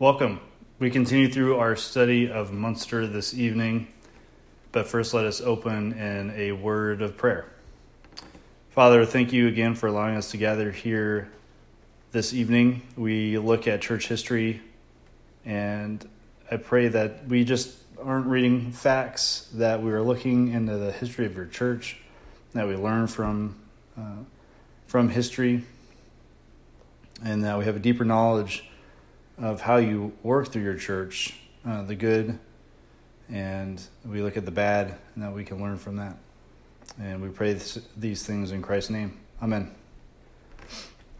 Welcome. We continue through our study of Munster this evening, but first let us open in a word of prayer. Father, thank you again for allowing us to gather here this evening. We look at church history, and I pray that we just aren't reading facts, that we are looking into the history of your church, that we learn from, uh, from history, and that we have a deeper knowledge of how you work through your church, uh, the good, and we look at the bad, and that we can learn from that. And we pray this, these things in Christ's name. Amen.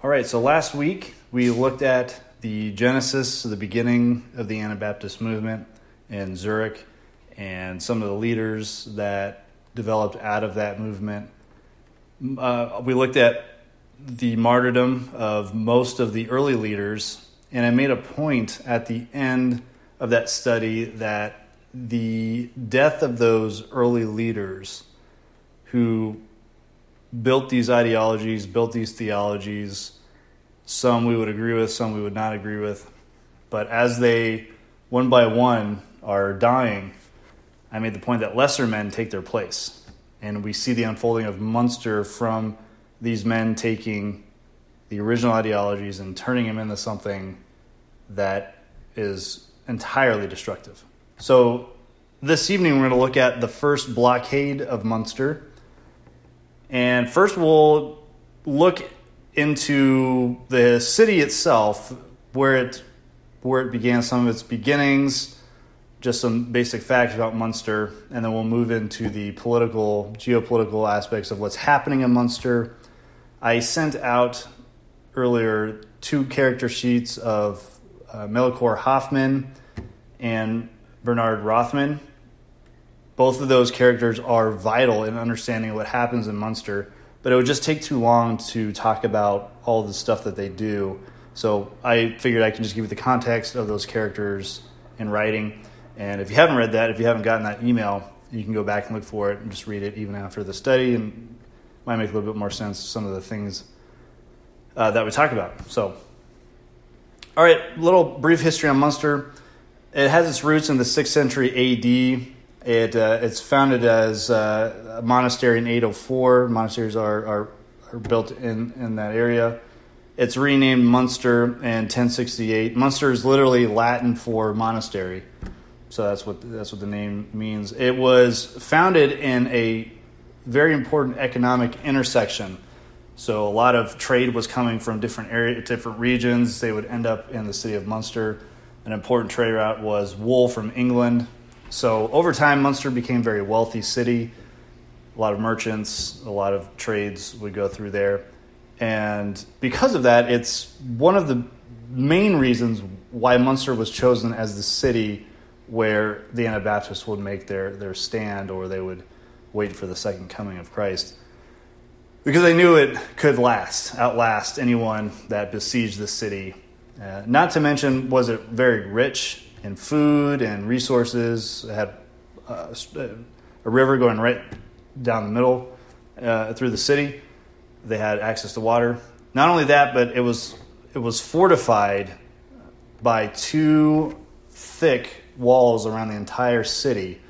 All right, so last week we looked at the genesis, the beginning of the Anabaptist movement in Zurich, and some of the leaders that developed out of that movement. Uh, we looked at the martyrdom of most of the early leaders and I made a point at the end of that study that the death of those early leaders who built these ideologies, built these theologies, some we would agree with, some we would not agree with. But as they, one by one, are dying, I made the point that lesser men take their place. And we see the unfolding of Munster from these men taking the original ideologies and turning them into something that is entirely destructive. So, this evening we're going to look at the first blockade of Munster. And first, we'll look into the city itself, where it, where it began, some of its beginnings, just some basic facts about Munster, and then we'll move into the political, geopolitical aspects of what's happening in Munster. I sent out earlier two character sheets of uh, Hoffman and Bernard Rothman. Both of those characters are vital in understanding what happens in Munster, but it would just take too long to talk about all the stuff that they do. So I figured I can just give you the context of those characters in writing. And if you haven't read that, if you haven't gotten that email, you can go back and look for it and just read it even after the study, and might make a little bit more sense some of the things uh, that we talk about. So all right, little brief history on Munster. It has its roots in the 6th century AD. It, uh, it's founded as uh, a monastery in 804. Monasteries are, are, are built in, in that area. It's renamed Munster in 1068. Munster is literally Latin for monastery, so that's what that's what the name means. It was founded in a very important economic intersection so a lot of trade was coming from different area, different regions. They would end up in the city of Munster. An important trade route was wool from England. So over time, Munster became a very wealthy city. A lot of merchants, a lot of trades would go through there. And because of that, it's one of the main reasons why Munster was chosen as the city where the Anabaptists would make their, their stand or they would wait for the second coming of Christ because they knew it could last, outlast anyone that besieged the city. Uh, not to mention, was it very rich in food and resources. It had uh, a river going right down the middle uh, through the city. They had access to water. Not only that, but it was it was fortified by two thick walls around the entire city.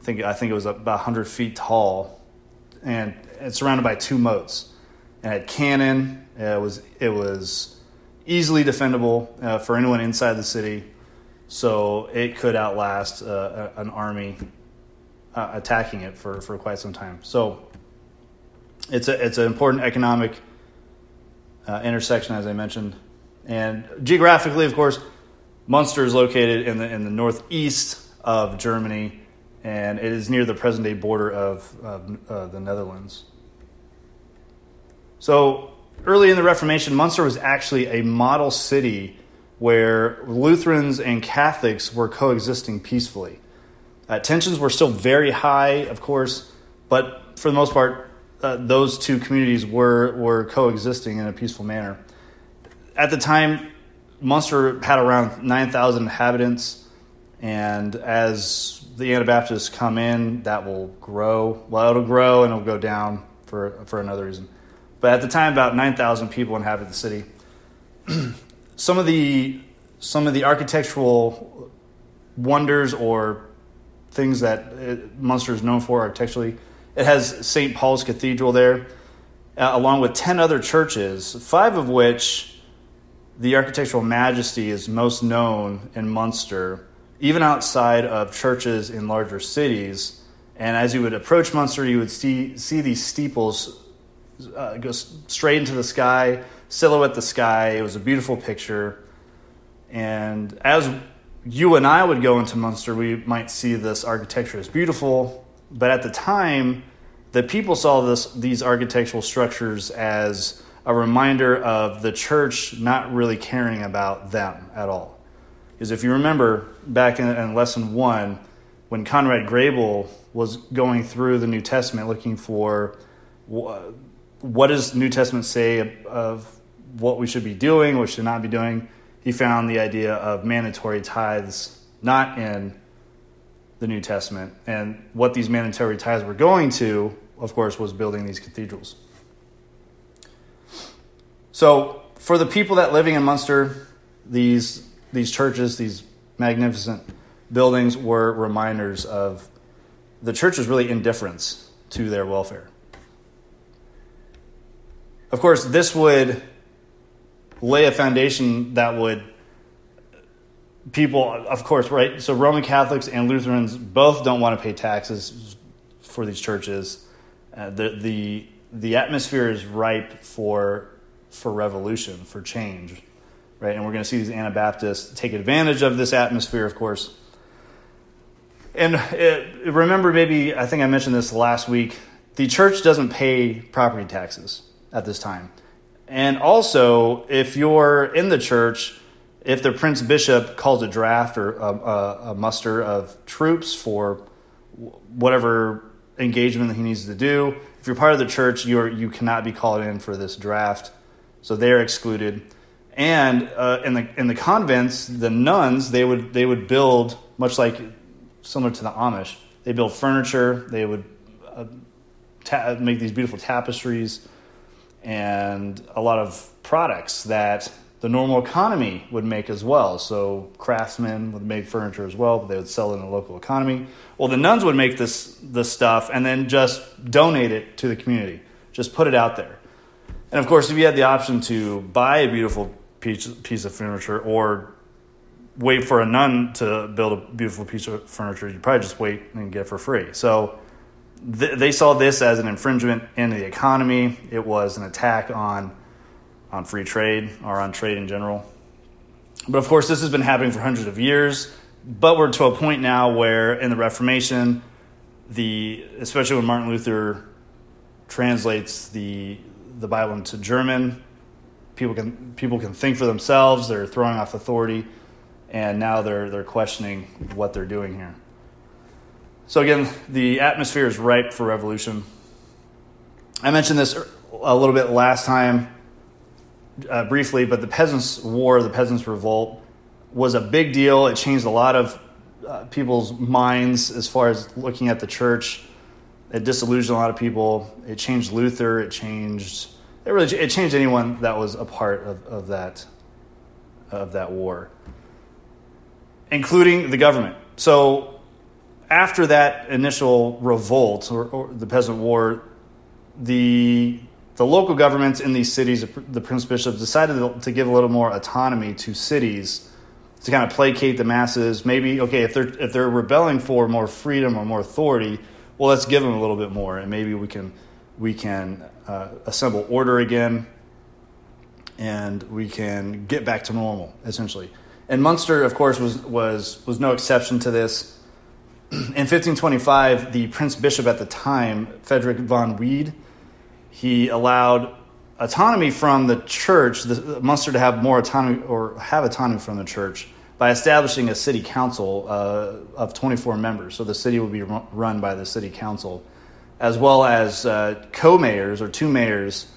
I think I think it was about 100 feet tall, and it's surrounded by two moats. It had cannon. It was it was easily defendable uh, for anyone inside the city, so it could outlast uh, an army uh, attacking it for, for quite some time. So it's a it's an important economic uh, intersection, as I mentioned, and geographically, of course, Munster is located in the in the northeast of Germany and it is near the present day border of uh, the Netherlands. So, early in the Reformation, Munster was actually a model city where Lutherans and Catholics were coexisting peacefully. Uh, tensions were still very high, of course, but for the most part, uh, those two communities were, were coexisting in a peaceful manner. At the time, Munster had around 9,000 inhabitants, and as the Anabaptists come in, that will grow. Well, it'll grow and it'll go down for, for another reason. But at the time, about 9,000 people inhabited the city. Some of the some of the architectural wonders or things that Munster is known for architecturally. It has St. Paul's Cathedral there, uh, along with 10 other churches, five of which the architectural majesty is most known in Munster, even outside of churches in larger cities. And as you would approach Munster, you would see, see these steeples uh, go straight into the sky, silhouette the sky. It was a beautiful picture. And as you and I would go into Munster, we might see this architecture as beautiful, but at the time, the people saw this, these architectural structures as a reminder of the church not really caring about them at all. Because if you remember back in, in lesson one, when Conrad Grebel was going through the New Testament looking for what does New Testament say of what we should be doing, what should not be doing, he found the idea of mandatory tithes not in the New Testament. And what these mandatory tithes were going to, of course, was building these cathedrals. So, for the people that living in Munster, these these churches, these magnificent buildings were reminders of the church's really indifference to their welfare. Of course, this would lay a foundation that would people of course right? So roman catholics and lutherans both don't want to pay taxes for these churches. Uh, the, the the atmosphere is ripe for for revolution for change right? And we're going to see these anabaptists take advantage of this atmosphere of course. And it, remember maybe i think i mentioned this last week the church doesn't pay property taxes at this time and also, if you're in the church, if the prince bishop calls a draft or a, a, a muster of troops for whatever engagement that he needs to do, if you're part of the church, you you cannot be called in for this draft, so they're excluded. And uh, in the in the convents, the nuns they would they would build much like similar to the Amish. They build furniture. They would uh, ta- make these beautiful tapestries and a lot of products that the normal economy would make as well. So craftsmen would make furniture as well, but they would sell it in the local economy. Well, the nuns would make this this stuff and then just donate it to the community, just put it out there. And of course, if you had the option to buy a beautiful piece piece of furniture or wait for a nun to build a beautiful piece of furniture, you'd probably just wait and get it for free. So th- they saw this as an infringement in the economy. It was an attack on on free trade or on trade in general. But of course, this has been happening for hundreds of years. But we're to a point now where, in the Reformation, the especially when Martin Luther translates the the Bible into German, people can people can think for themselves. They're throwing off authority, and now they're they're questioning what they're doing here. So, again, the atmosphere is ripe for revolution. I mentioned this a little bit last time, uh, briefly, but the Peasants' War, the Peasants' Revolt, was a big deal. It changed a lot of uh, people's minds as far as looking at the church. It disillusioned a lot of people. It changed Luther. It changed. It really it changed anyone that was a part of, of that of that war, including the government. So after that initial revolt or, or, the peasant war, the the local governments in these cities, the prince bishops, decided to give a little more autonomy to cities to kind of placate the masses. Maybe okay, if they're if they're rebelling for more freedom or more authority, well, let's give them a little bit more, and maybe we can we can uh, assemble order again, and we can get back to normal essentially. And Munster, of course, was was was no exception to this in 1525, the prince bishop at the time, Frederick von Wied, he allowed autonomy from the church, the, Munster to have more autonomy or have autonomy from the church by establishing a city council uh, of 24 members. So the city would be run by the city council, as well as uh, co-mayors or two mayors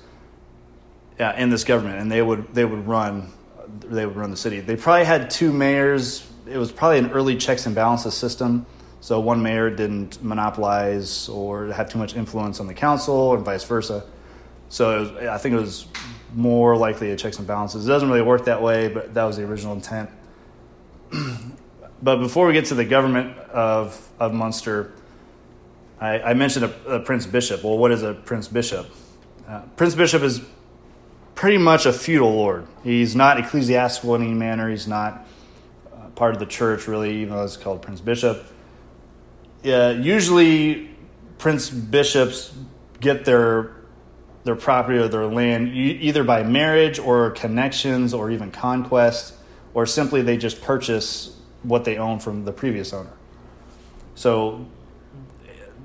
uh, in this government, and they would they would run they would run the city. They probably had two mayors. It was probably an early checks and balances system so one mayor didn't monopolize or have too much influence on the council, and vice versa. So was, I think it was more likely a checks and balances. It doesn't really work that way, but that was the original intent. but before we get to the government of, of Munster, I, I mentioned a, a, prince bishop. Well, what is a prince bishop? Uh, prince bishop is pretty much a feudal lord. He's not ecclesiastical in any manner. He's not uh, part of the church, really, even though it's called prince bishop. Uh, usually, prince bishops get their their property or their land either by marriage or connections or even conquest, or simply they just purchase what they own from the previous owner. So,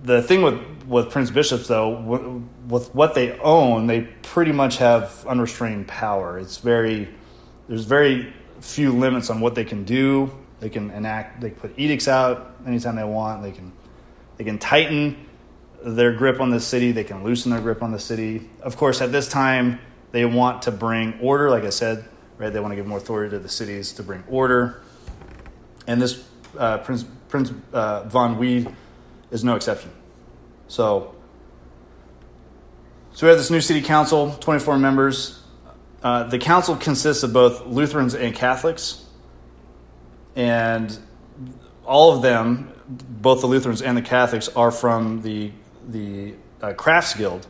the thing with with prince bishops, though, with what they own, they pretty much have unrestrained power. It's very there's very few limits on what they can do. They can enact, they put edicts out anytime they want. They can they can tighten their grip on the city. They can loosen their grip on the city. Of course, at this time, they want to bring order. Like I said, right? They want to give more authority to the cities to bring order. And this uh, Prince Prince uh, von Wied is no exception. So, so we have this new city council, 24 members. Uh, the council consists of both Lutherans and Catholics, and all of them, both the Lutherans and the Catholics, are from the the uh, Crafts Guild,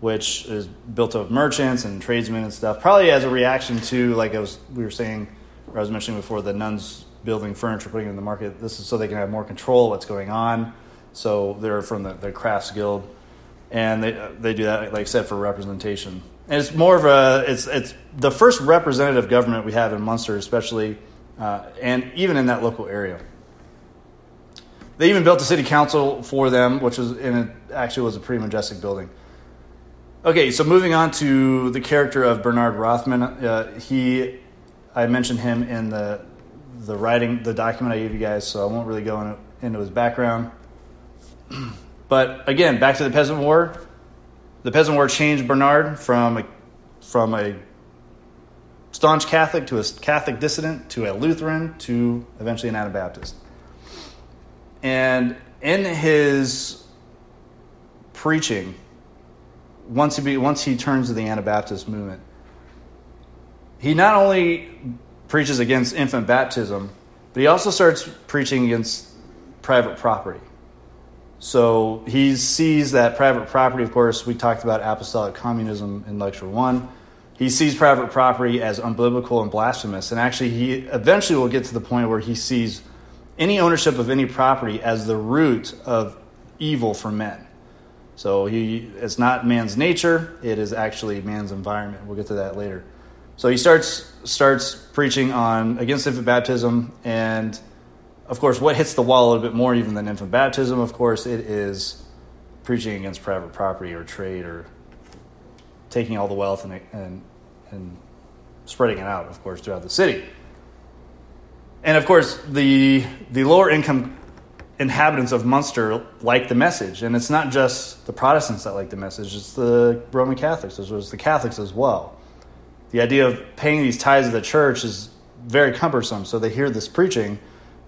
which is built of merchants and tradesmen and stuff. Probably as a reaction to, like I was we were saying, or I was mentioning before, the nuns building furniture, putting it in the market. This is so they can have more control of what's going on. So they're from the, the Crafts Guild, and they they do that, like I said, for representation. And it's more of a it's it's the first representative government we have in Munster, especially, uh, and even in that local area. They even built a city council for them, which was in it actually was a pretty majestic building. Okay, so moving on to the character of Bernard Rothman, uh, he I mentioned him in the the writing the document I gave you guys, so I won't really go into, into his background. but again, back to the Peasant War. The Peasant War changed Bernard from a, from a staunch Catholic to a Catholic dissident to a Lutheran to eventually an Anabaptist. And in his preaching, once he, be, once he turns to the Anabaptist movement, he not only preaches against infant baptism, but he also starts preaching against private property. So he sees that private property, of course, we talked about apostolic communism in lecture one. He sees private property as unbiblical and blasphemous. And actually, he eventually will get to the point where he sees any ownership of any property as the root of evil for men. So he, it's not man's nature, it is actually man's environment. We'll get to that later. So he starts, starts preaching on against infant baptism and of course, what hits the wall a little bit more even than infant baptism, of course, it is preaching against private property or trade or taking all the wealth and, and, and spreading it out, of course, throughout the city. And of course, the, the lower income inhabitants of Munster like the message. And it's not just the Protestants that like the message, it's the Roman Catholics, as well as the Catholics as well. The idea of paying these tithes to the church is very cumbersome, so they hear this preaching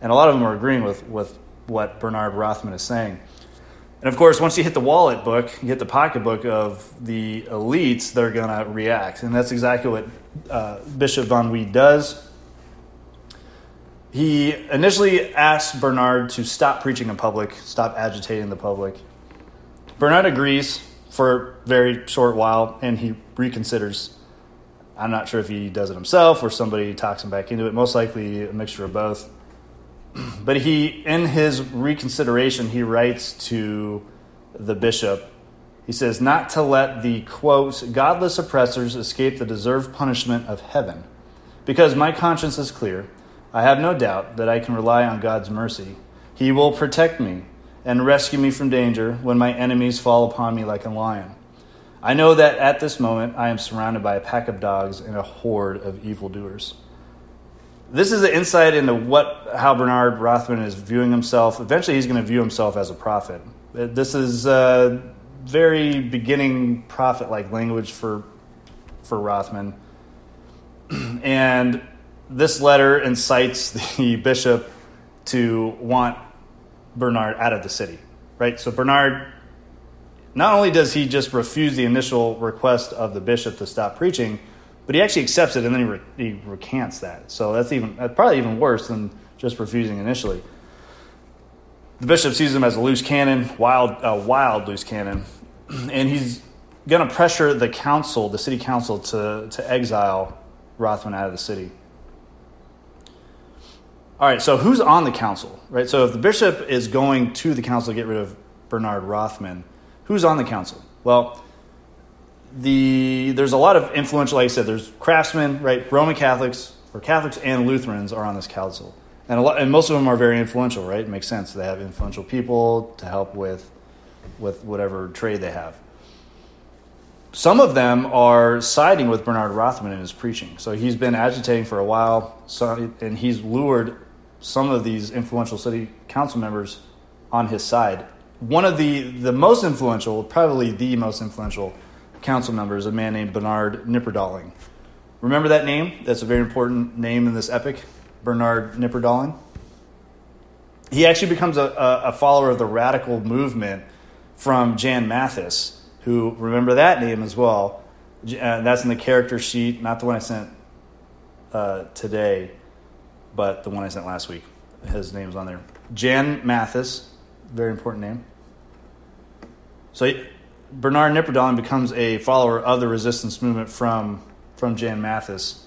and a lot of them are agreeing with, with what Bernard Rothman is saying. And of course, once you hit the wallet book, you hit the pocketbook of the elites, they're going to react. And that's exactly what uh, Bishop von Wied does. He initially asked Bernard to stop preaching in public, stop agitating the public. Bernard agrees for a very short while, and he reconsiders. I'm not sure if he does it himself or somebody talks him back into it. Most likely a mixture of both but he, in his reconsideration, he writes to the bishop. He says, Not to let the, quote, godless oppressors escape the deserved punishment of heaven. Because my conscience is clear, I have no doubt that I can rely on God's mercy. He will protect me and rescue me from danger when my enemies fall upon me like a lion. I know that at this moment I am surrounded by a pack of dogs and a horde of evildoers this is an insight into what how Bernard Rothman is viewing himself. Eventually, he's going to view himself as a prophet. This is very beginning prophet-like language for for Rothman, and this letter incites the bishop to want Bernard out of the city. Right. So Bernard. Not only does he just refuse the initial request of the bishop to stop preaching, But he actually accepts it and then he, re- he recants that. So that's even that's probably even worse than just refusing initially. The bishop sees him as a loose cannon, wild, uh, wild loose cannon, and he's going to pressure the council, the city council, to, to exile Rothman out of the city. All right, so who's on the council, right? So if the bishop is going to the council to get rid of Bernard Rothman, who's on the council? Well, the there's a lot of influential, like I said, there's craftsmen, right? Roman Catholics or Catholics and Lutherans are on this council, and a lot, and most of them are very influential, right? It makes sense. They have influential people to help with with whatever trade they have. Some of them are siding with Bernard Rothman in his preaching. So he's been agitating for a while, so, and he's lured some of these influential city council members on his side. One of the, the most influential, probably the most influential council member is a man named Bernard Knipperdolling. Remember that name? That's a very important name in this epic, Bernard Knipperdolling. He actually becomes a, a, a follower of the radical movement from Jan Mathis who remember that name as well. Uh, that's in the character sheet, not the one I sent uh, today, but the one I sent last week. His name's on there. Jan Mathis, very important name. So Bernard Knipperdolling becomes a follower of the resistance movement from, from Jan Mathis.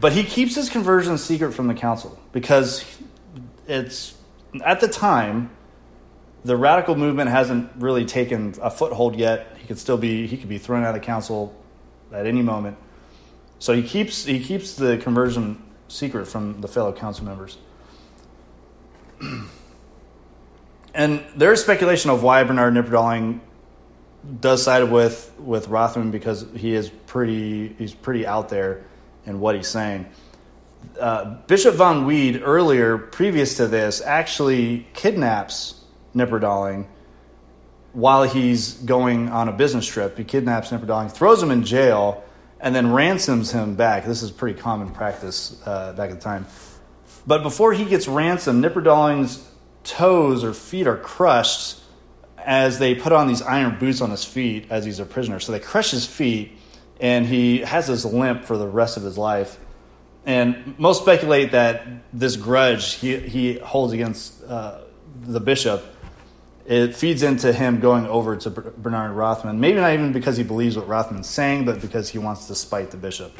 But he keeps his conversion secret from the council because it's at the time the radical movement hasn't really taken a foothold yet. He could still be he could be thrown out of the council at any moment. So he keeps he keeps the conversion secret from the fellow council members. and there is speculation of why Bernard Knipperdolling does side with with Rothman because he is pretty he's pretty out there in what he's saying. Uh, Bishop von Wied earlier, previous to this, actually kidnaps Knipperdolling while he's going on a business trip. He kidnaps Knipperdolling, throws him in jail, and then ransoms him back. This is pretty common practice uh, back at the time. But before he gets ransomed, Knipperdolling's toes or feet are crushed as they put on these iron boots on his feet as he's a prisoner. So they crush his feet, and he has this limp for the rest of his life. And most speculate that this grudge he, he holds against uh, the bishop it feeds into him going over to Bernard Rothman. Maybe not even because he believes what Rothman's saying, but because he wants to spite the bishop,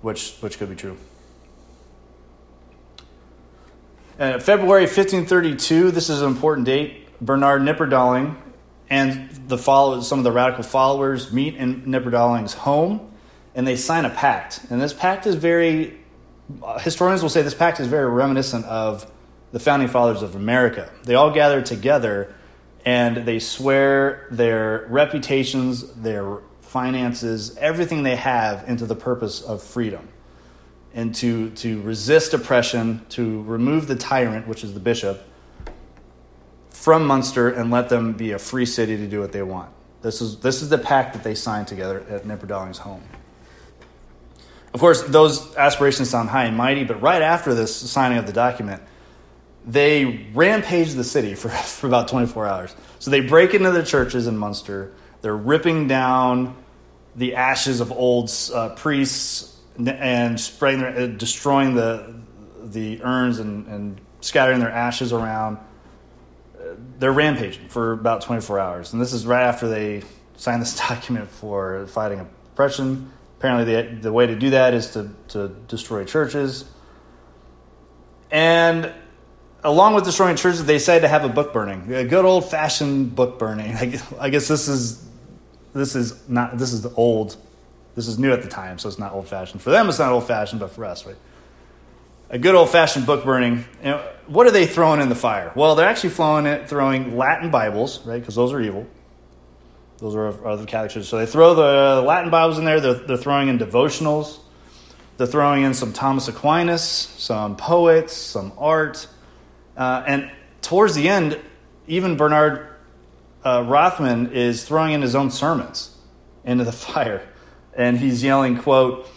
which which could be true. Uh, February 1532. This is an important date. Bernard Knipperdolling and the follow, some of the radical followers meet in Knipperdolling's home, and they sign a pact. And this pact is very. Uh, historians will say this pact is very reminiscent of the founding fathers of America. They all gather together and they swear their reputations, their finances, everything they have into the purpose of freedom and to, to resist oppression, to remove the tyrant, which is the bishop, from Munster and let them be a free city to do what they want. This is, this is the pact that they signed together at Knipperdolling's home. Of course, those aspirations sound high and mighty, but right after this signing of the document, they rampage the city for, for about 24 hours. So they break into the churches in Munster. They're ripping down the ashes of old uh, priests and spraying their, uh, destroying the, the urns and, and scattering their ashes around. They're rampaging for about 24 hours. And this is right after they signed this document for fighting oppression. Apparently, the, the way to do that is to, to destroy churches. And along with destroying churches, they decided to have a book burning, a good old fashioned book burning. I guess this is this is not this is the old, this is new at the time, so it's not old fashioned. For them, it's not old fashioned, but for us, right? A good old fashioned book burning. You know, what are they throwing in the fire? Well, they're actually throwing it, throwing Latin Bibles, right? Because those are evil. Those are, are the Catholic churches. So they throw the Latin Bibles in there. They're, they're throwing in devotionals. They're throwing in some Thomas Aquinas, some poets, some art uh, and towards the end, even Bernard uh, Rothman is throwing in his own sermons into the fire. And he's yelling, quote,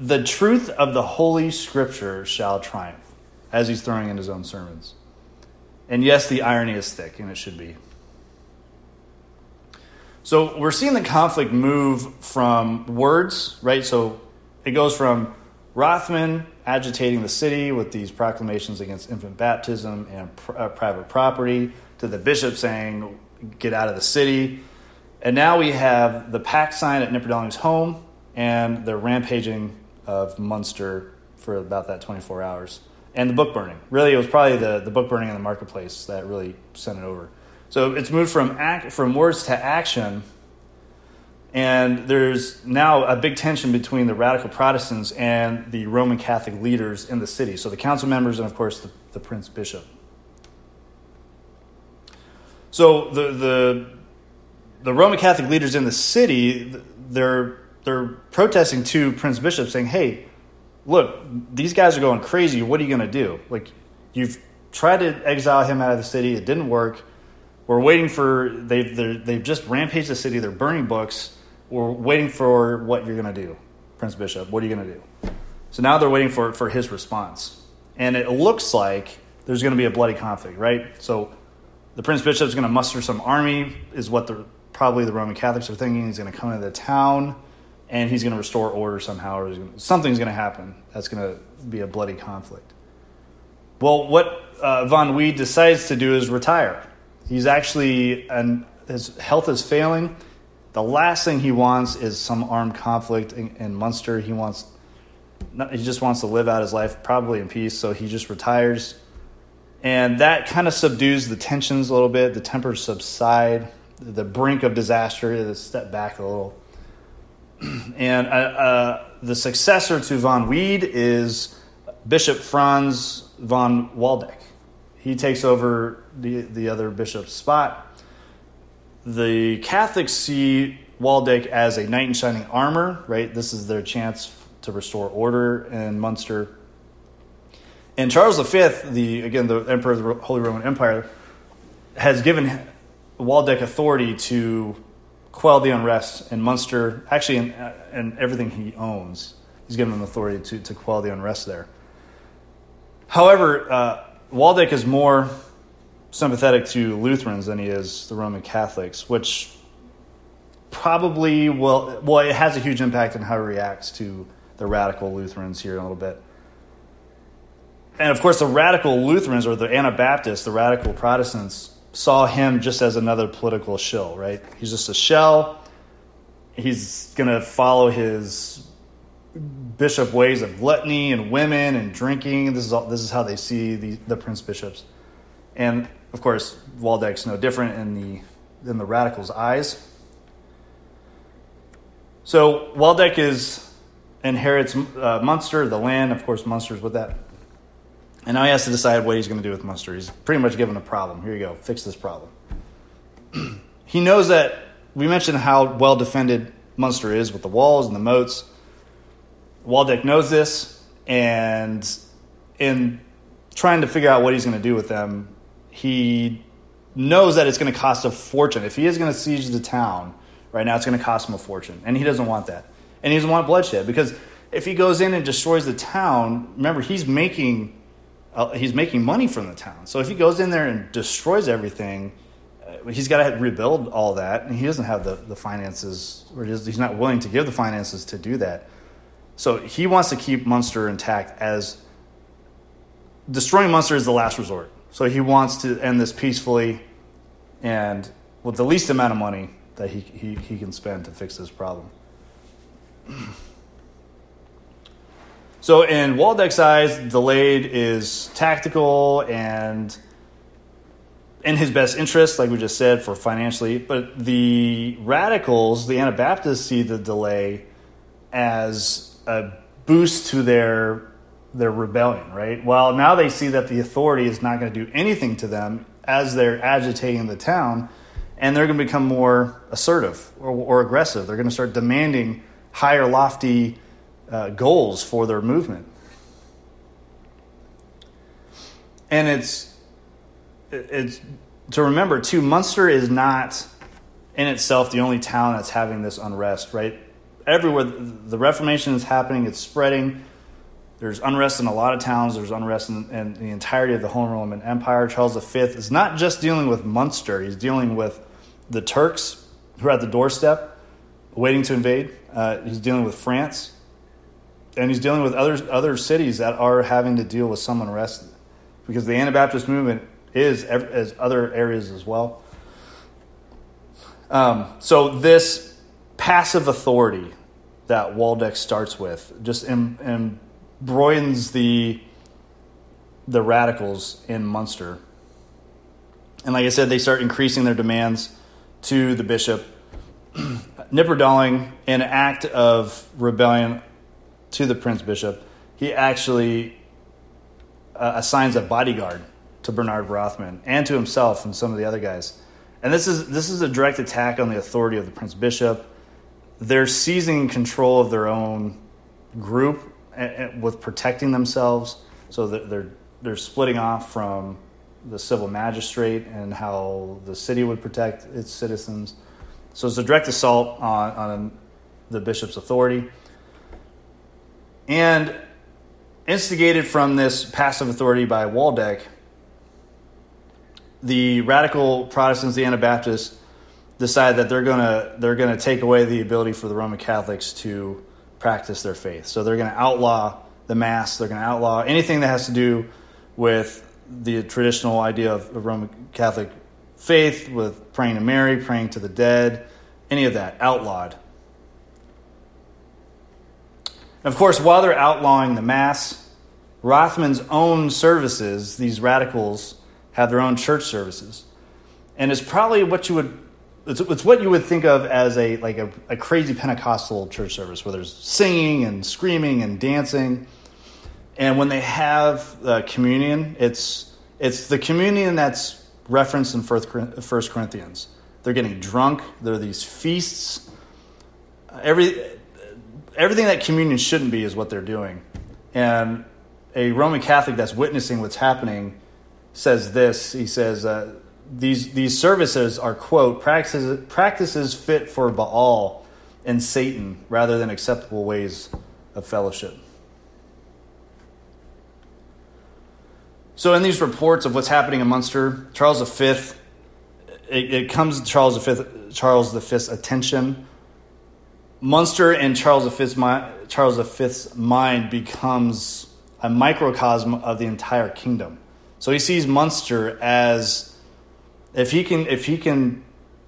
the truth of the Holy Scripture shall triumph, as he's throwing in his own sermons. And yes, the irony is thick, and it should be. So we're seeing the conflict move from words, right? So it goes from Rothman agitating the city with these proclamations against infant baptism and pr- uh, private property to the bishop saying, get out of the city. And now we have the pack sign at Knipperdolling's home and they're rampaging of Munster for about that 24 hours. And the book burning. Really, it was probably the, the book burning in the marketplace that really sent it over. So it's moved from, act, from words to action. And there's now a big tension between the radical Protestants and the Roman Catholic leaders in the city. So the council members and, of course, the, the prince bishop. So the, the, the Roman Catholic leaders in the city, they're, they're protesting to Prince Bishop saying, hey, look, these guys are going crazy. What are you going to do? Like, you've tried to exile him out of the city. It didn't work. We're waiting for, they've, they've just rampaged the city. They're burning books. We're waiting for what you're going to do, Prince Bishop. What are you going to do? So now they're waiting for, for his response. And it looks like there's going to be a bloody conflict, right? So the Prince Bishop is going to muster some army, is what the, probably the Roman Catholics are thinking. He's going to come into the town and he's going to restore order somehow, or gonna, something's going to happen. That's going to be a bloody conflict. Well, what uh, Von Wied decides to do is retire. He's actually, and his health is failing. The last thing he wants is some armed conflict in, in Munster. He wants, he just wants to live out his life probably in peace. So he just retires, and that kind of subdues the tensions a little bit. The tempers subside. The brink of disaster is step back a little and uh, uh, the successor to von Wied is Bishop Franz von Waldeck. He takes over the, the other bishop's spot. The Catholics see Waldeck as a knight in shining armor, right? This is their chance to restore order in Munster. And Charles V, the again the emperor of the Holy Roman Empire, has given Waldeck authority to quell the unrest in Munster, actually, in, in everything he owns. He's given him authority to, to quell the unrest there. However, uh, Waldeck is more sympathetic to Lutherans than he is the Roman Catholics, which probably will, well, it has a huge impact on how he reacts to the radical Lutherans here in a little bit. And of course, the radical Lutherans or the Anabaptists, the radical Protestants, saw him just as another political shill, right? He's just a shell. He's going to follow his bishop ways of gluttony and women and drinking. This is all, this is how they see the, the prince bishops. And of course, Waldeck's no different in the in the radicals' eyes. So Waldeck is inherits uh, Munster, the land. Of course, Munster's with that and now he has to decide what he's going to do with Munster. He's pretty much given a problem. Here you go, fix this problem. he knows that we mentioned how well defended Munster is with the walls and the moats. Waldeck knows this, and in trying to figure out what he's going to do with them, he knows that it's going to cost a fortune. If he is going to siege the town right now, it's going to cost him a fortune, and he doesn't want that. And he doesn't want bloodshed because if he goes in and destroys the town, remember he's making uh, he's making money from the town. So if he goes in there and destroys everything, uh, he's got to rebuild all that, and he doesn't have the, the finances, or he's not willing to give the finances to do that. So he wants to keep Munster intact as destroying Munster is the last resort. So he wants to end this peacefully and with the least amount of money that he, he, he can spend to fix this problem. So in Waldeck's eyes, delayed is tactical and in his best interest, like we just said, for financially. But the radicals, the Anabaptists, see the delay as a boost to their their rebellion, right? Well, now they see that the authority is not going to do anything to them as they're agitating the town, and they're going to become more assertive or, or aggressive. They're going to start demanding higher, lofty uh, goals for their movement. And it's it's to remember too. Munster is not in itself the only town that's having this unrest. Right, everywhere the Reformation is happening, it's spreading. There's unrest in a lot of towns. There's unrest in, in the entirety of the Holy Roman Empire. Charles V is not just dealing with Munster; he's dealing with the Turks who are at the doorstep, waiting to invade. Uh, he's dealing with France, and he's dealing with other other cities that are having to deal with some unrest because the Anabaptist movement is as other areas as well. Um, so this passive authority that Waldeck starts with just embroidens the the radicals in Munster. And like I said, they start increasing their demands to the bishop. Knipperdolling, in an act of rebellion to the prince bishop, he actually uh, assigns a bodyguard to Bernard Rothman and to himself and some of the other guys. And this is this is a direct attack on the authority of the prince bishop. They're seizing control of their own group with protecting themselves. So they're they're splitting off from the civil magistrate and how the city would protect its citizens. So it's a direct assault on, on the bishop's authority. And instigated from this passive authority by Waldeck, the radical Protestants, the Anabaptists, decide that they're gonna they're gonna take away the ability for the Roman Catholics to practice their faith. So they're gonna outlaw the mass. They're gonna outlaw anything that has to do with the traditional idea of the Roman Catholic faith, with praying to Mary, praying to the dead, any of that outlawed. And of course, while they're outlawing the mass, Rothman's own services, these radicals have their own church services. And it's probably what you would it's, it's what you would think of as a like a, a crazy Pentecostal church service where there's singing and screaming and dancing. And when they have uh, communion, it's it's the communion that's referenced in First Corinthians. They're getting drunk. There are these feasts. Every everything that communion shouldn't be is what they're doing. And a Roman Catholic that's witnessing what's happening says this. He says, uh, these, these services are, quote, practices, practices fit for Baal and Satan rather than acceptable ways of fellowship. So, in these reports of what's happening in Munster, Charles V, it, it comes to Charles V, Charles V's attention. Munster and Charles V's, Charles V's mind becomes a microcosm of the entire kingdom. So he sees Munster as if he can if he can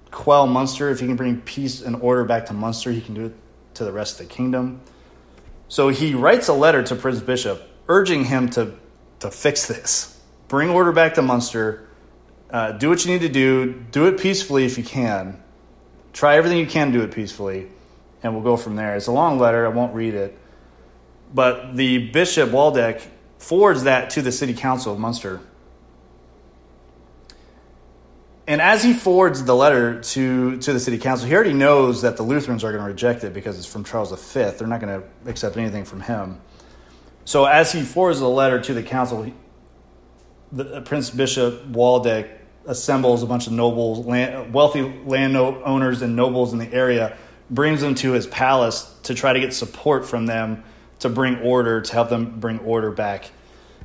quell Munster, if he can bring peace and order back to Munster, he can do it to the rest of the kingdom. So he writes a letter to Prince Bishop urging him to to fix this, bring order back to Munster, uh, do what you need to do, do it peacefully if you can, try everything you can to do it peacefully, and we'll go from there. It's a long letter. I won't read it. But the Bishop Waldeck forwards that to the City Council of Munster. And as he forwards the letter to, to the city council, he already knows that the Lutherans are going to reject it because it's from Charles V. They're not going to accept anything from him. So as he forwards the letter to the council, he, the, uh, Prince Bishop Waldeck assembles a bunch of nobles, land, wealthy landowners and nobles in the area, brings them to his palace to try to get support from them to bring order, to help them bring order back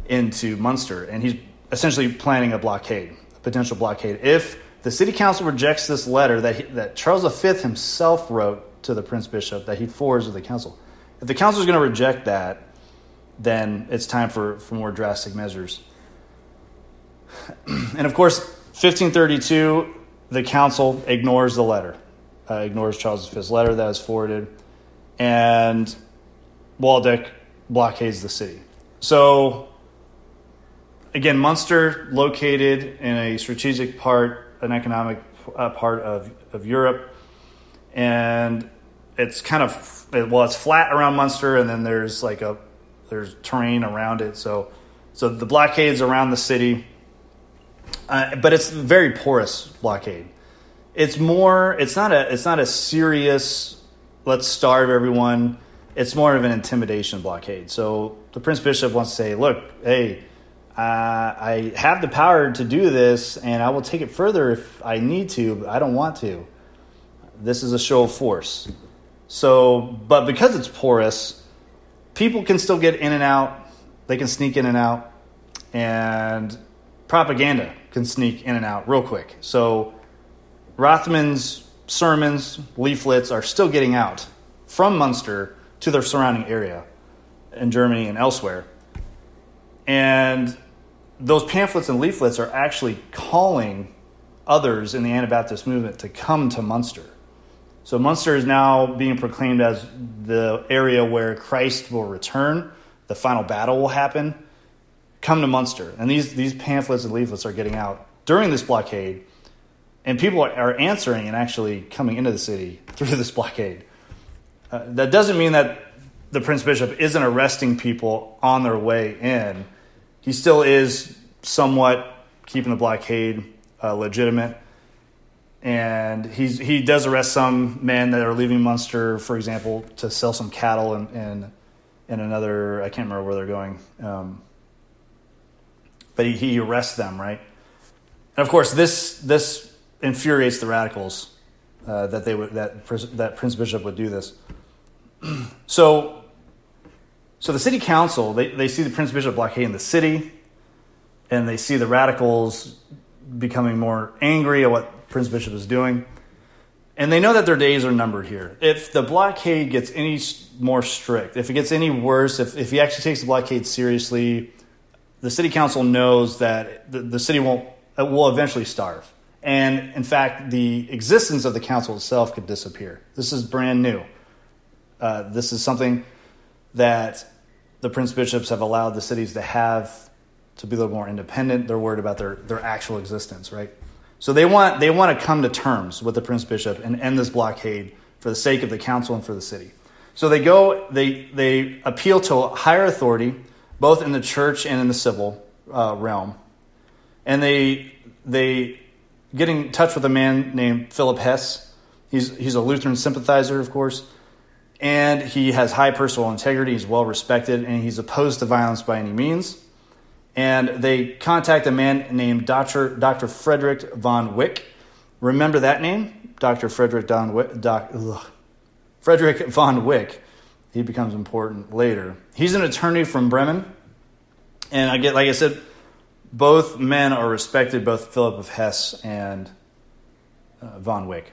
into Munster. And he's essentially planning a blockade, a potential blockade. If the city council rejects this letter that, he, that Charles V himself wrote to the prince bishop that he forwards to the council, if the council is going to reject that, then it's time for, for more drastic measures. and of course, 1532, the council ignores the letter, uh, ignores Charles V's letter that was forwarded, and Waldeck blockades the city. So, again, Munster, located in a strategic part, an economic uh, part of, of Europe, and it's kind of well, it's flat around Munster, and then there's like a there's terrain around it. So, so the blockades around the city, uh, but it's very porous blockade. It's more. It's not a. It's not a serious. Let's starve everyone it's more of an intimidation blockade. So the Prince Bishop wants to say, look, hey, uh, I have the power to do this, and I will take it further if I need to, but I don't want to. This is a show of force. So, but because it's porous, people can still get in and out. They can sneak in and out, and propaganda can sneak in and out real quick. So, Rothman's sermons, leaflets are still getting out from Munster to their surrounding area in Germany and elsewhere. And those pamphlets and leaflets are actually calling others in the Anabaptist movement to come to Munster. So Munster is now being proclaimed as the area where Christ will return, the final battle will happen. Come to Munster. And these, these pamphlets and leaflets are getting out during this blockade, and people are answering and actually coming into the city through this blockade. Uh, that doesn't mean that the Prince Bishop isn't arresting people on their way in. He still is somewhat keeping the blockade uh, legitimate. And he's, he does arrest some men that are leaving Munster, for example, to sell some cattle in, in another, I can't remember where they're going. Um, but he, he arrests them, right? And of course, this, this infuriates the radicals uh, that, they would, that, that Prince Bishop would do this. so, so the city council, they, they see the Prince Bishop blockading the city, and they see the radicals becoming more angry at what Prince Bishop is doing. And they know that their days are numbered here. If the blockade gets any more strict, if it gets any worse, if, if he actually takes the blockade seriously, the city council knows that the, the city won't will eventually starve. And in fact, the existence of the council itself could disappear. This is brand new. Uh, this is something that the prince bishops have allowed the cities to have to be a little more independent. They're worried about their, their actual existence, right? So they want, they want to come to terms with the Prince Bishop and end this blockade for the sake of the council and for the city. So they go, they, they appeal to higher authority, both in the church and in the civil uh, realm. And they, they get in touch with a man named Philip Hesse. He's, he's a Lutheran sympathizer, of course. And he has high personal integrity. He's well respected, and he's opposed to violence by any means and they contact a man named Dr. Dr. Frederick von Wick. Remember that name? Dr. Frederick, von Wick, Doc, Frederick von Wick. He becomes important later. He's an attorney from Bremen. And I get, like I said, both men are respected, both Philip of Hesse and uh, von Wick.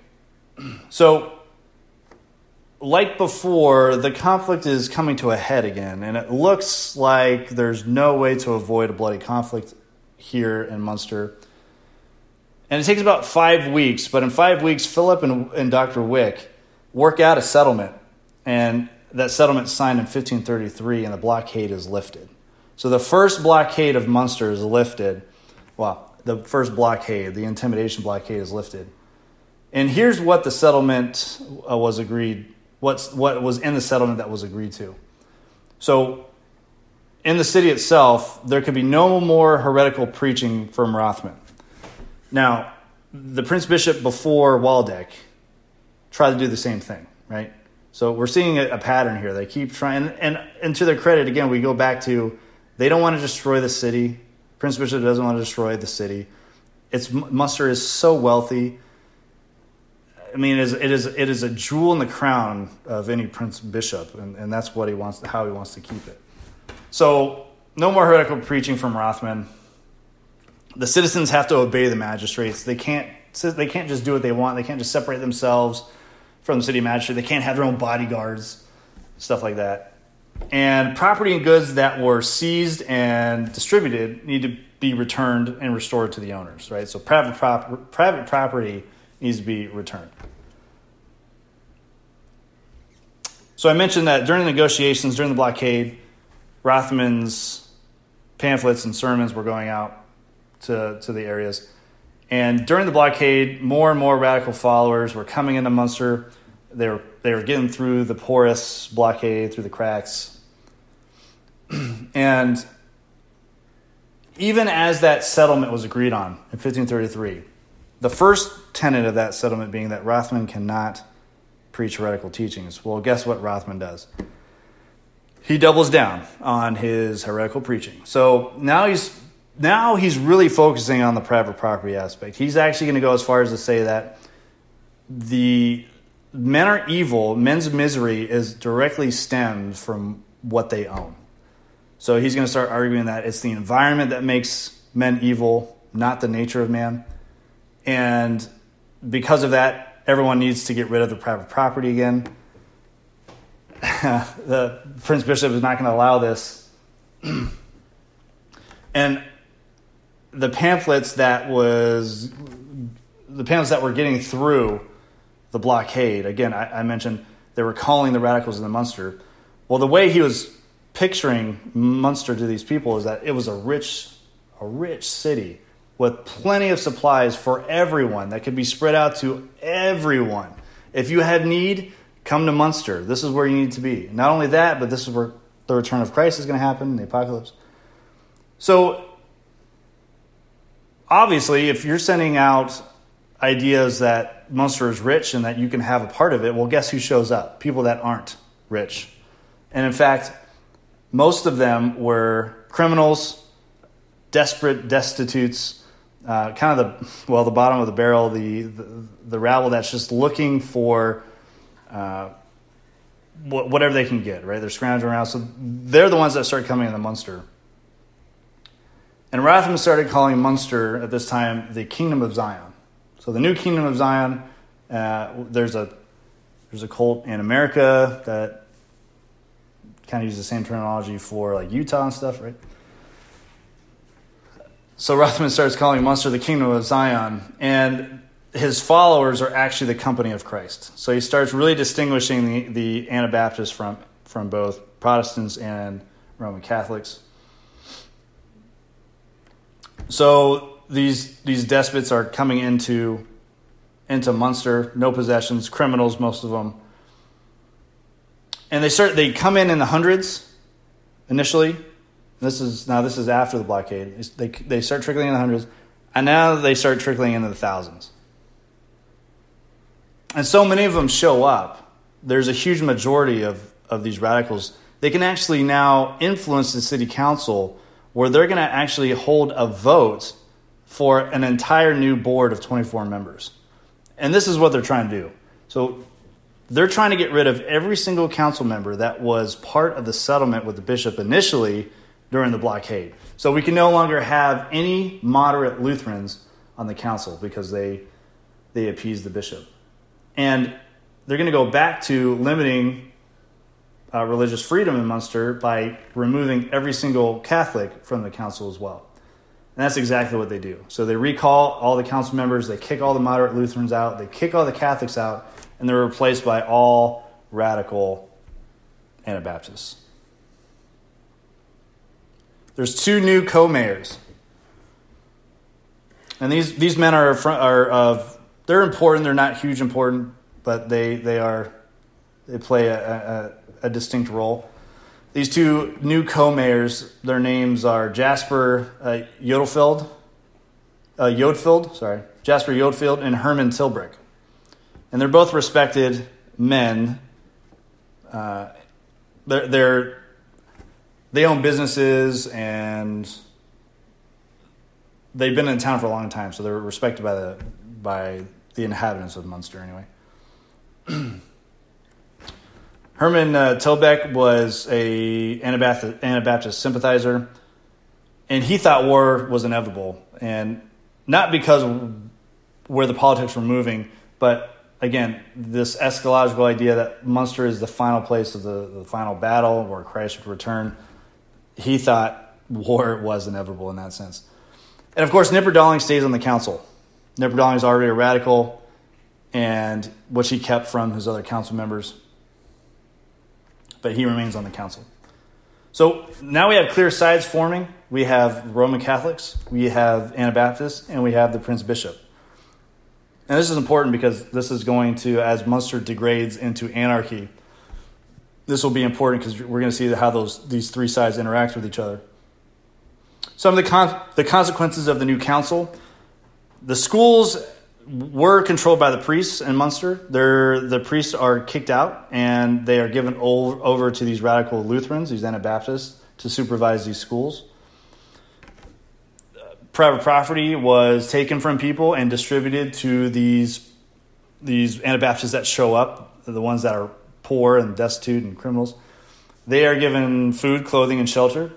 So like before, the conflict is coming to a head again, and it looks like there's no way to avoid a bloody conflict here in Munster. And it takes about five weeks, but in five weeks, Philip and, and Dr. Wick work out a settlement, and that settlement signed in 1533, and the blockade is lifted. So the first blockade of Munster is lifted. Well, the first blockade, the intimidation blockade, is lifted. And here's what the settlement uh, was agreed what's, what was in the settlement that was agreed to. So, in the city itself, there could be no more heretical preaching from Rothman. Now, the Prince Bishop before Waldeck tried to do the same thing, right? So we're seeing a, a pattern here. They keep trying, and, and to their credit, again, we go back to they don't want to destroy the city. Prince Bishop doesn't want to destroy the city. Its Munster is so wealthy I mean, it is, it is, it is a jewel in the crown of any prince bishop, and, and that's what he wants, how he wants to keep it. So, no more heretical preaching from Rothman. The citizens have to obey the magistrates. They can't, they can't just do what they want. They can't just separate themselves from the city magistrate. They can't have their own bodyguards, stuff like that. And property and goods that were seized and distributed need to be returned and restored to the owners, right? So private, prop- private property needs to be returned. So I mentioned that during the negotiations, during the blockade, Rothman's pamphlets and sermons were going out to, to the areas. And during the blockade, more and more radical followers were coming into Munster. They were, they were getting through the porous blockade, through the cracks. and even as that settlement was agreed on in 1533, the first tenet of that settlement being that Rothman cannot preach heretical teachings. Well, guess what Rothman does? He doubles down on his heretical preaching. So now he's now he's really focusing on the private property aspect. He's actually going to go as far as to say that the men are evil, men's misery is directly stemmed from what they own. So he's going to start arguing that it's the environment that makes men evil, not the nature of man. And because of that, everyone needs to get rid of the private property again. the Prince Bishop is not going to allow this. and the pamphlets that was the pamphlets that were getting through the blockade. Again, I, I mentioned they were calling the radicals in the Munster. Well, the way he was picturing Munster to these people is that it was a rich, a rich city with plenty of supplies for everyone that could be spread out to everyone. If you had need, come to Munster. This is where you need to be. Not only that, but this is where the return of Christ is going to happen, the apocalypse. So, obviously, if you're sending out ideas that Munster is rich and that you can have a part of it, well, guess who shows up? People that aren't rich. And in fact, most of them were criminals, desperate, destitutes, uh, kind of the well, the bottom of the barrel, the the, the rabble that's just looking for uh, whatever they can get. Right, they're scrounging around, so they're the ones that start coming in the Munster. And Rothman started calling Munster at this time the Kingdom of Zion. So the new Kingdom of Zion. Uh, there's a there's a cult in America that kind of use the same terminology for like Utah and stuff, right? So Rothman starts calling Munster the kingdom of Zion, and his followers are actually the company of Christ. So he starts really distinguishing the, the Anabaptists from, from both Protestants and Roman Catholics. So these these despots are coming into into Munster, no possessions, criminals, most of them, and they start they come in in the hundreds initially, this is now this is after the blockade. They they start trickling in the hundreds, and now they start trickling into the thousands. And so many of them show up. There's a huge majority of, of these radicals. They can actually now influence the city council where they're going to actually hold a vote for an entire new board of 24 members. And this is what they're trying to do. So they're trying to get rid of every single council member that was part of the settlement with the bishop initially during the blockade. So we can no longer have any moderate Lutherans on the council because they they appeased the bishop. And they're going to go back to limiting uh, religious freedom in Munster by removing every single Catholic from the council as well. And that's exactly what they do. So they recall all the council members, they kick all the moderate Lutherans out, they kick all the Catholics out, and they're replaced by all radical Anabaptists. There's two new co-mayors, and these these men are are of they're important. They're not huge important, but they they are they play a, a, a distinct role. These two new co-mayors, their names are Jasper uh, Yodelfeld, uh, Yodfield, sorry, Jasper Yodfield and Herman Tilbeck, and they're both respected men. Uh, they're, they're they own businesses and they've been in town for a long time, so they're respected by the by the inhabitants of Munster anyway. Herman uh, Tilbeck was a Anabaptist, Anabaptist sympathizer, and he thought war was inevitable, and not because where the politics were moving, but again, this eschatological idea that Munster is the final place of the, the final battle where Christ would return he thought war was inevitable in that sense. And of course, Knipperdolling stays on the council. Knipperdolling is already a radical, and which he kept from his other council members. But he remains on the council. So now we have clear sides forming. We have Roman Catholics, we have Anabaptists, and we have the Prince Bishop. And this is important because this is going to, as Munster degrades into anarchy, this will be important because we're going to see how those these three sides interact with each other. Some of the con- the consequences of the new council. The schools were controlled by the priests in Munster. They're, the priests are kicked out and they are given over to these radical Lutherans, these Anabaptists, to supervise these schools. Private property was taken from people and distributed to these these Anabaptists that show up, the ones that are poor and destitute and criminals. They are given food, clothing, and shelter.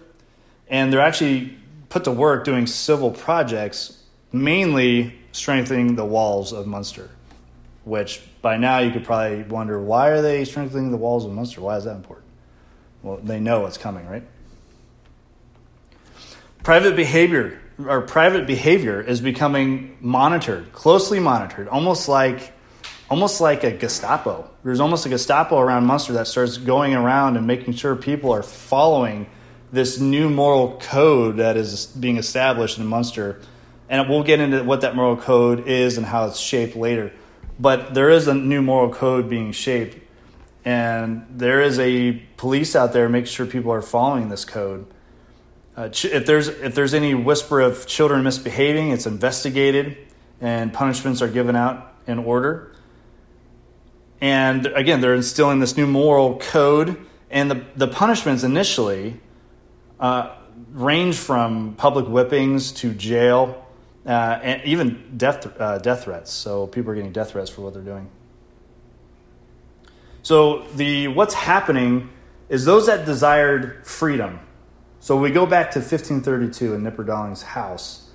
And they're actually put to work doing civil projects, mainly strengthening the walls of Munster. which by now you could probably wonder why are they strengthening the walls of Munster? Why is that important? Well, they know what's coming, right? Private behavior or private behavior is becoming monitored, closely monitored, almost like almost like a Gestapo. There's almost a Gestapo around Munster that starts going around and making sure people are following this new moral code that is being established in Munster. And we'll get into what that moral code is and how it's shaped later. But there is a new moral code being shaped, and there is a police out there making sure people are following this code. Uh, if there's if there's any whisper of children misbehaving, it's investigated, and punishments are given out in order. And again, they're instilling this new moral code, and the the punishments initially uh, range from public whippings to jail, uh, and even death uh, death threats. So people are getting death threats for what they're doing. So the what's happening is those that desired freedom. So we go back to 1532 in Knipperdolling's house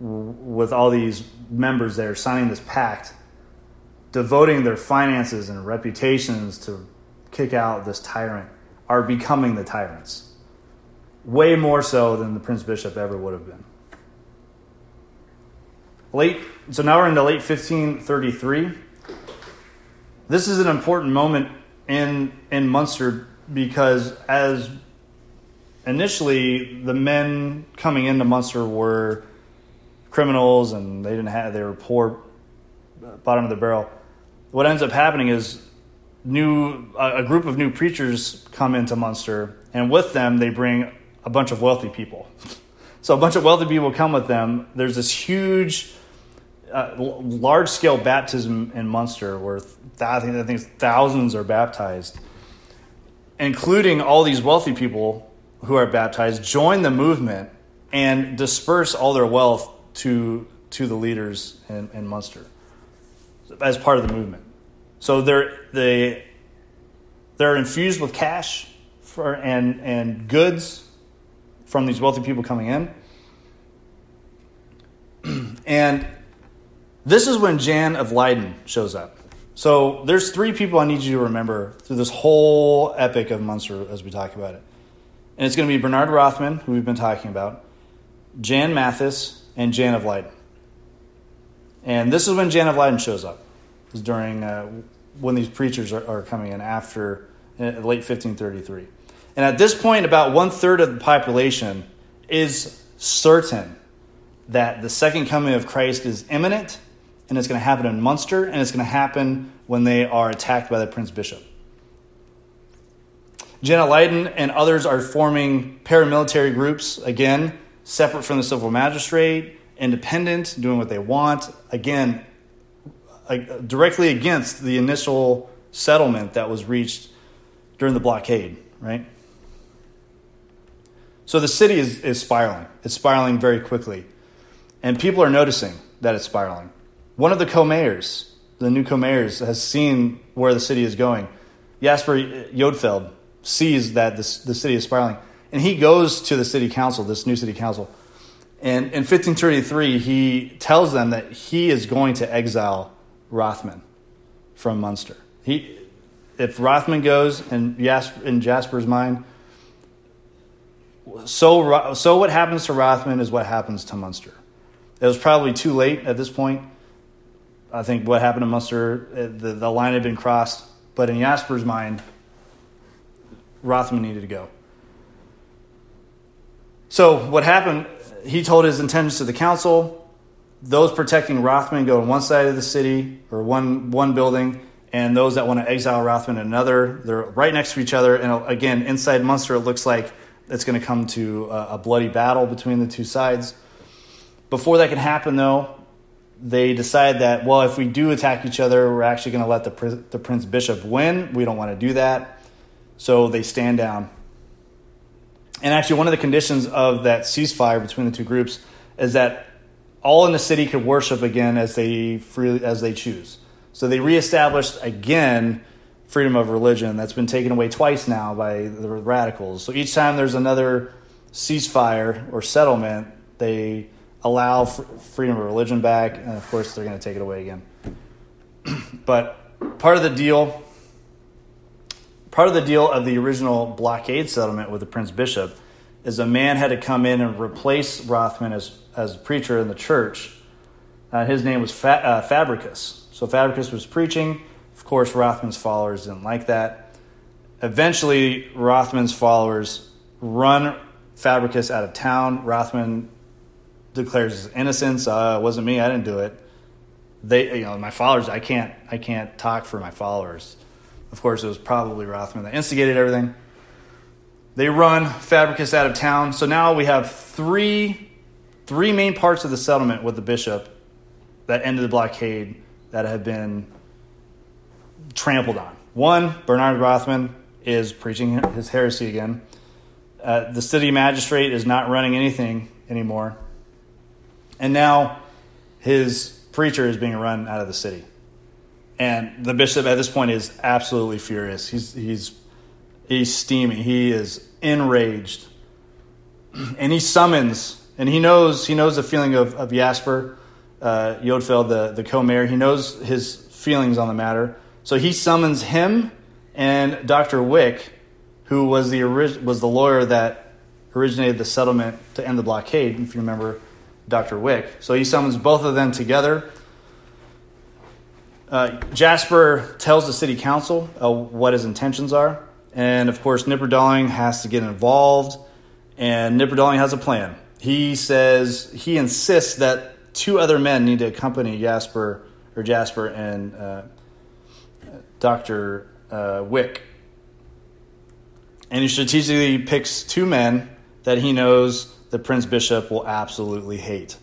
with all these members there signing this pact, devoting their finances and reputations to kick out this tyrant, are becoming the tyrants way more so than the Prince Bishop ever would have been. Late, so now we're into late 1533. This is an important moment in in Munster because as initially the men coming into Munster were criminals and they didn't have they were poor bottom of the barrel. What ends up happening is new a group of new preachers come into Munster and with them they bring a bunch of wealthy people. So a bunch of wealthy people come with them. There's this huge, uh, large scale baptism in Munster where think, I think thousands are baptized, including all these wealthy people who are baptized, join the movement and disperse all their wealth to, to the leaders in, in Munster as part of the movement. So they're, they, they're infused with cash for, and, and goods from these wealthy people coming in. and this is when Jan of Leyden shows up. So there's three people I need you to remember through this whole epic of Munster as we talk about it. And it's going to be Bernard Rothman, who we've been talking about, Jan Mathis, and Jan of Leyden. And this is when Jan of Leyden shows up. Is during uh, when these preachers are, are coming in after uh, late 1533. And at this point, about one third of the population is certain that the second coming of Christ is imminent and it's going to happen in Munster and it's going to happen when they are attacked by the Prince Bishop. Jan of Leyden and others are forming paramilitary groups, again, separate from the civil magistrate, independent, doing what they want, again, directly against the initial settlement that was reached during the blockade, right? So the city is, is spiraling. It's spiraling very quickly. And people are noticing that it's spiraling. One of the co mayors, the new co mayors, has seen where the city is going. Jasper Jodfeld sees that this, the city is spiraling. And he goes to the city council, this new city council. And in 1533, he tells them that he is going to exile Rothman from Munster. He, if Rothman goes, in, Jasper, in Jasper's mind, so, so what happens to Rothman is what happens to Munster. It was probably too late at this point. I think what happened to Munster, uh, the, the line had been crossed. But in Jasper's mind, Rothman needed to go. So what happened, he told his intentions to the council. Those protecting Rothman go on one side of the city or one, one building, and those that want to exile Rothman in another. They're right next to each other. And again, inside Munster, it looks like it's going to come to a, a bloody battle between the two sides. Before that can happen, though, they decide that, well, if we do attack each other, we're actually going to let the, the Prince Bishop win. We don't want to do that. So they stand down. And actually, one of the conditions of that ceasefire between the two groups is that all in the city could worship again as they freely as they choose. So they reestablished again freedom of religion that's been taken away twice now by the radicals. So each time there's another ceasefire or settlement, they allow freedom of religion back, and of course they're going to take it away again. but part of the deal, part of the deal of the original blockade settlement with the Prince Bishop is a man had to come in and replace Rothman as, as preacher in the church. Uh, his name was Fa- uh, Fabricius. So Fabricius was preaching. Of course, Rothman's followers didn't like that. Eventually, Rothman's followers run Fabricius out of town. Rothman declares his innocence. Uh, it wasn't me. I didn't do it. They, you know, my followers. I can't. I can't talk for my followers. Of course, it was probably Rothman that instigated everything. They run Fabricius out of town. So now we have three, three main parts of the settlement with the bishop that ended the blockade that have been trampled on. One, Bernard Rothman is preaching his heresy again. Uh, the city magistrate is not running anything anymore. And now his preacher is being run out of the city. And the bishop at this point is absolutely furious. He's, he's He's steaming. He is enraged. And he summons, and he knows he knows the feeling of, of Jasper uh, Jodfeld, the, the co-mayor. He knows his feelings on the matter. So he summons him and Dr. Wick, who was the was the lawyer that originated the settlement to end the blockade, if you remember Dr. Wick. So he summons both of them together. Uh, Jasper tells the city council uh, what his intentions are. And of course, Knipperdolling has to get involved, and Knipperdolling has a plan. He says he insists that two other men need to accompany Jasper or Jasper and uh, Doctor uh, Wick, and he strategically picks two men that he knows the Prince Bishop will absolutely hate.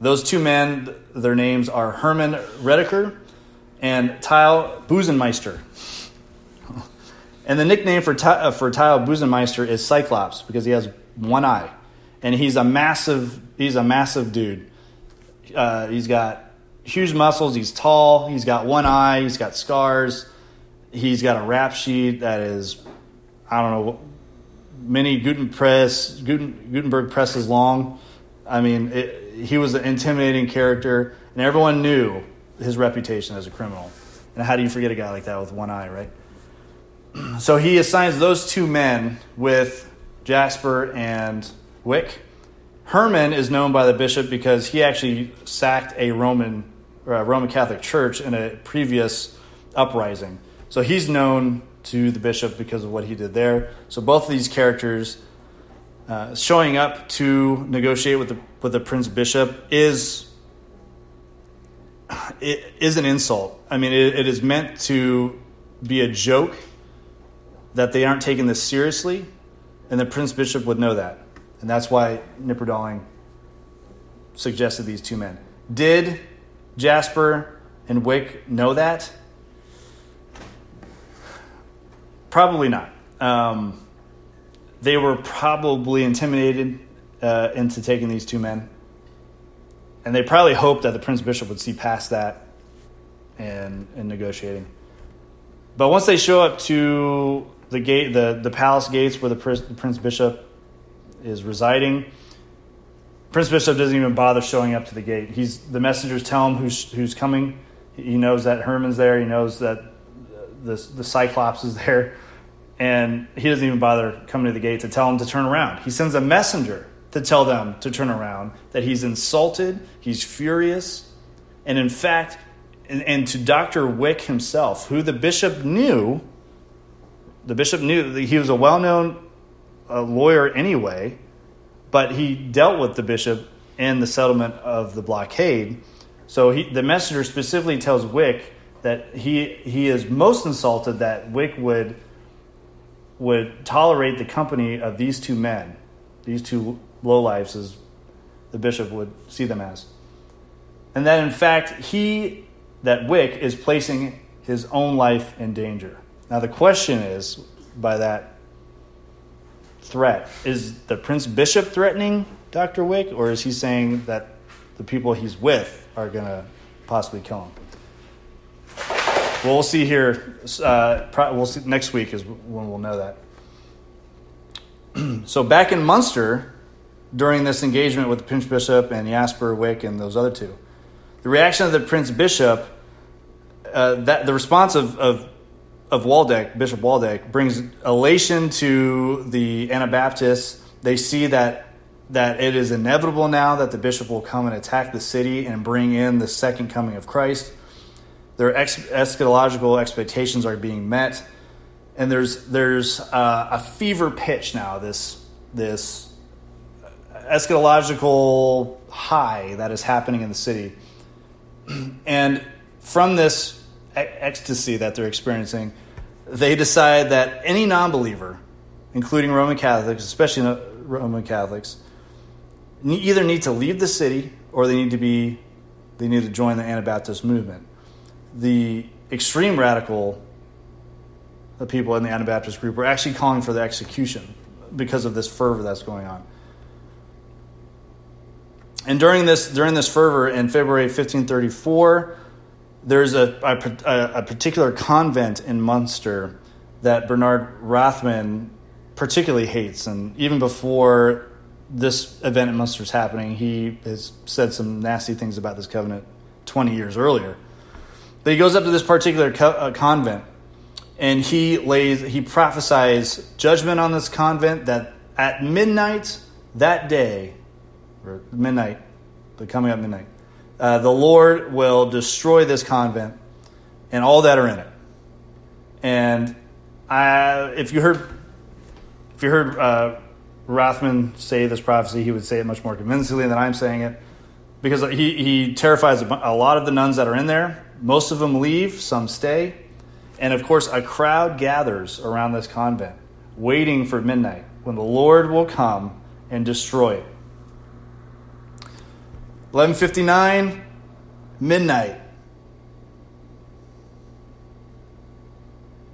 Those two men, their names are Herman Redeker and Tile Busenmeister. And the nickname for, uh, for Tyle Busenmeister is Cyclops because he has one eye. And he's a massive, he's a massive dude. Uh, he's got huge muscles. He's tall. He's got one eye. He's got scars. He's got a rap sheet that is, I don't know, many Guten press, Guten, Gutenberg presses long. I mean, it, he was an intimidating character, and everyone knew his reputation as a criminal. And how do you forget a guy like that with one eye, right? so he assigns those two men with Jasper and Wick. Herman is known by the bishop because he actually sacked a Roman a Roman Catholic church in a previous uprising. So he's known to the bishop because of what he did there. So both of these characters uh, showing up to negotiate with the with the prince bishop is it is an insult. I mean, it, it is meant to be a joke that they aren't taking this seriously, and the Prince Bishop would know that. And that's why Knipperdolling suggested these two men. Did Jasper and Wick know that? Probably not. Um, they were probably intimidated uh, into taking these two men. And they probably hoped that the Prince Bishop would see past that and, and negotiating. But once they show up to the gate, the, the palace gates where the prince, the prince bishop is residing. Prince Bishop doesn't even bother showing up to the gate. He's the messengers tell him who's who's coming. He knows that Herman's there. He knows that the the Cyclops is there, and he doesn't even bother coming to the gate to tell him to turn around. He sends a messenger to tell them to turn around. That he's insulted. He's furious, and in fact, and, and to Doctor Wick himself, who the bishop knew the bishop knew that he was a well known uh, lawyer anyway, but he dealt with the bishop in the settlement of the blockade. So he, the messenger specifically tells Wick that he, he is most insulted that Wick would, would tolerate the company of these two men, these two lowlifes, as the bishop would see them as. And that in fact, he, that Wick, is placing his own life in danger. Now, the question is by that threat is the Prince Bishop threatening Dr. Wick, or is he saying that the people he's with are going to possibly kill him? Well, we'll see here. Uh, we'll see next week is when we'll know that. so back in Munster, during this engagement with the Prince Bishop and Jasper Wick and those other two, the reaction of the Prince Bishop uh, that the response of, of of Waldeck, Bishop Waldeck, brings elation to the Anabaptists. They see that that it is inevitable now that the bishop will come and attack the city and bring in the second coming of Christ. Their ex- eschatological expectations are being met, and there's there's uh, a fever pitch now. This this eschatological high that is happening in the city, and from this ecstasy that they're experiencing, they decide that any non-believer, including Roman Catholics, especially Roman Catholics, either need to leave the city or they need to be they need to join the Anabaptist movement the extreme radical people in the Anabaptist group were actually calling for the execution because of this fervor that's going on. And during this during this fervor in February 1534, there's a, a, a particular convent in Munster that Bernard Rothman particularly hates, and even before this event in Munster is happening, he has said some nasty things about this covenant 20 years earlier. But he goes up to this particular co- uh, convent and he lays he prophesies judgment on this convent that at midnight that day or midnight but coming up midnight uh, the lord will destroy this convent and all that are in it and I, if you heard if you heard uh, Rothman say this prophecy he would say it much more convincingly than i'm saying it because he, he terrifies a lot of the nuns that are in there most of them leave, some stay. And of course, a crowd gathers around this convent, waiting for midnight when the Lord will come and destroy it. 1159, midnight.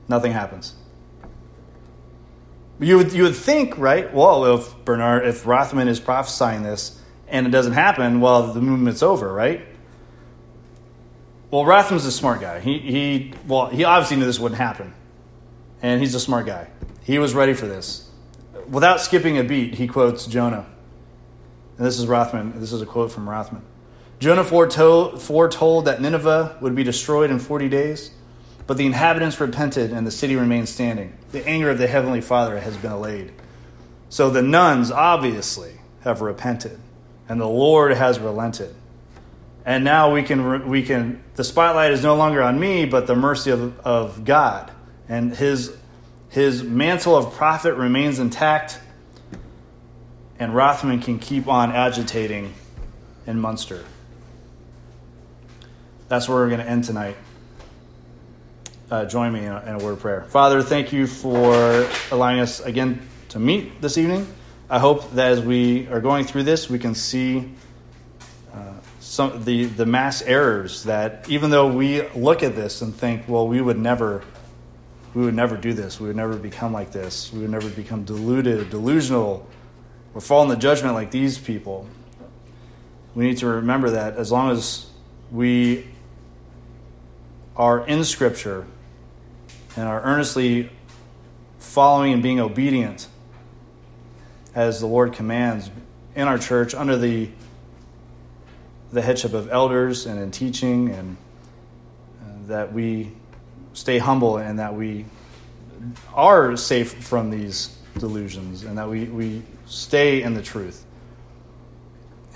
Nothing happens. You would, you would think, right? Well, if Bernard, if Rothman is prophesying this and it doesn't happen, well, the movement's over, right? Well, Rothman's a smart guy. He, he, well, he obviously knew this wouldn't happen. And he's a smart guy. He was ready for this. Without skipping a beat, he quotes Jonah. And this is Rothman. This is a quote from Rothman. Jonah foretold, foretold that Nineveh would be destroyed in 40 days, but the inhabitants repented and the city remained standing. The anger of the Heavenly Father has been allayed. So the nuns obviously have repented, and the Lord has relented and now we can we can the spotlight is no longer on me but the mercy of, of god and his his mantle of prophet remains intact and Rothman can keep on agitating in munster that's where we're going to end tonight uh, join me in a, in a word of prayer father thank you for allowing us again to meet this evening i hope that as we are going through this we can see some the the mass errors that even though we look at this and think, well, we would never we would never do this. We would never become like this. We would never become deluded, delusional, or fall in the judgment like these people. We need to remember that as long as we are in Scripture and are earnestly following and being obedient as the Lord commands in our church under the the headship of elders and in teaching, and uh, that we stay humble and that we are safe from these delusions and that we, we stay in the truth.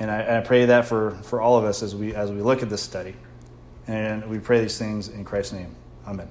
And I, I pray that for, for all of us as we, as we look at this study. And we pray these things in Christ's name. Amen.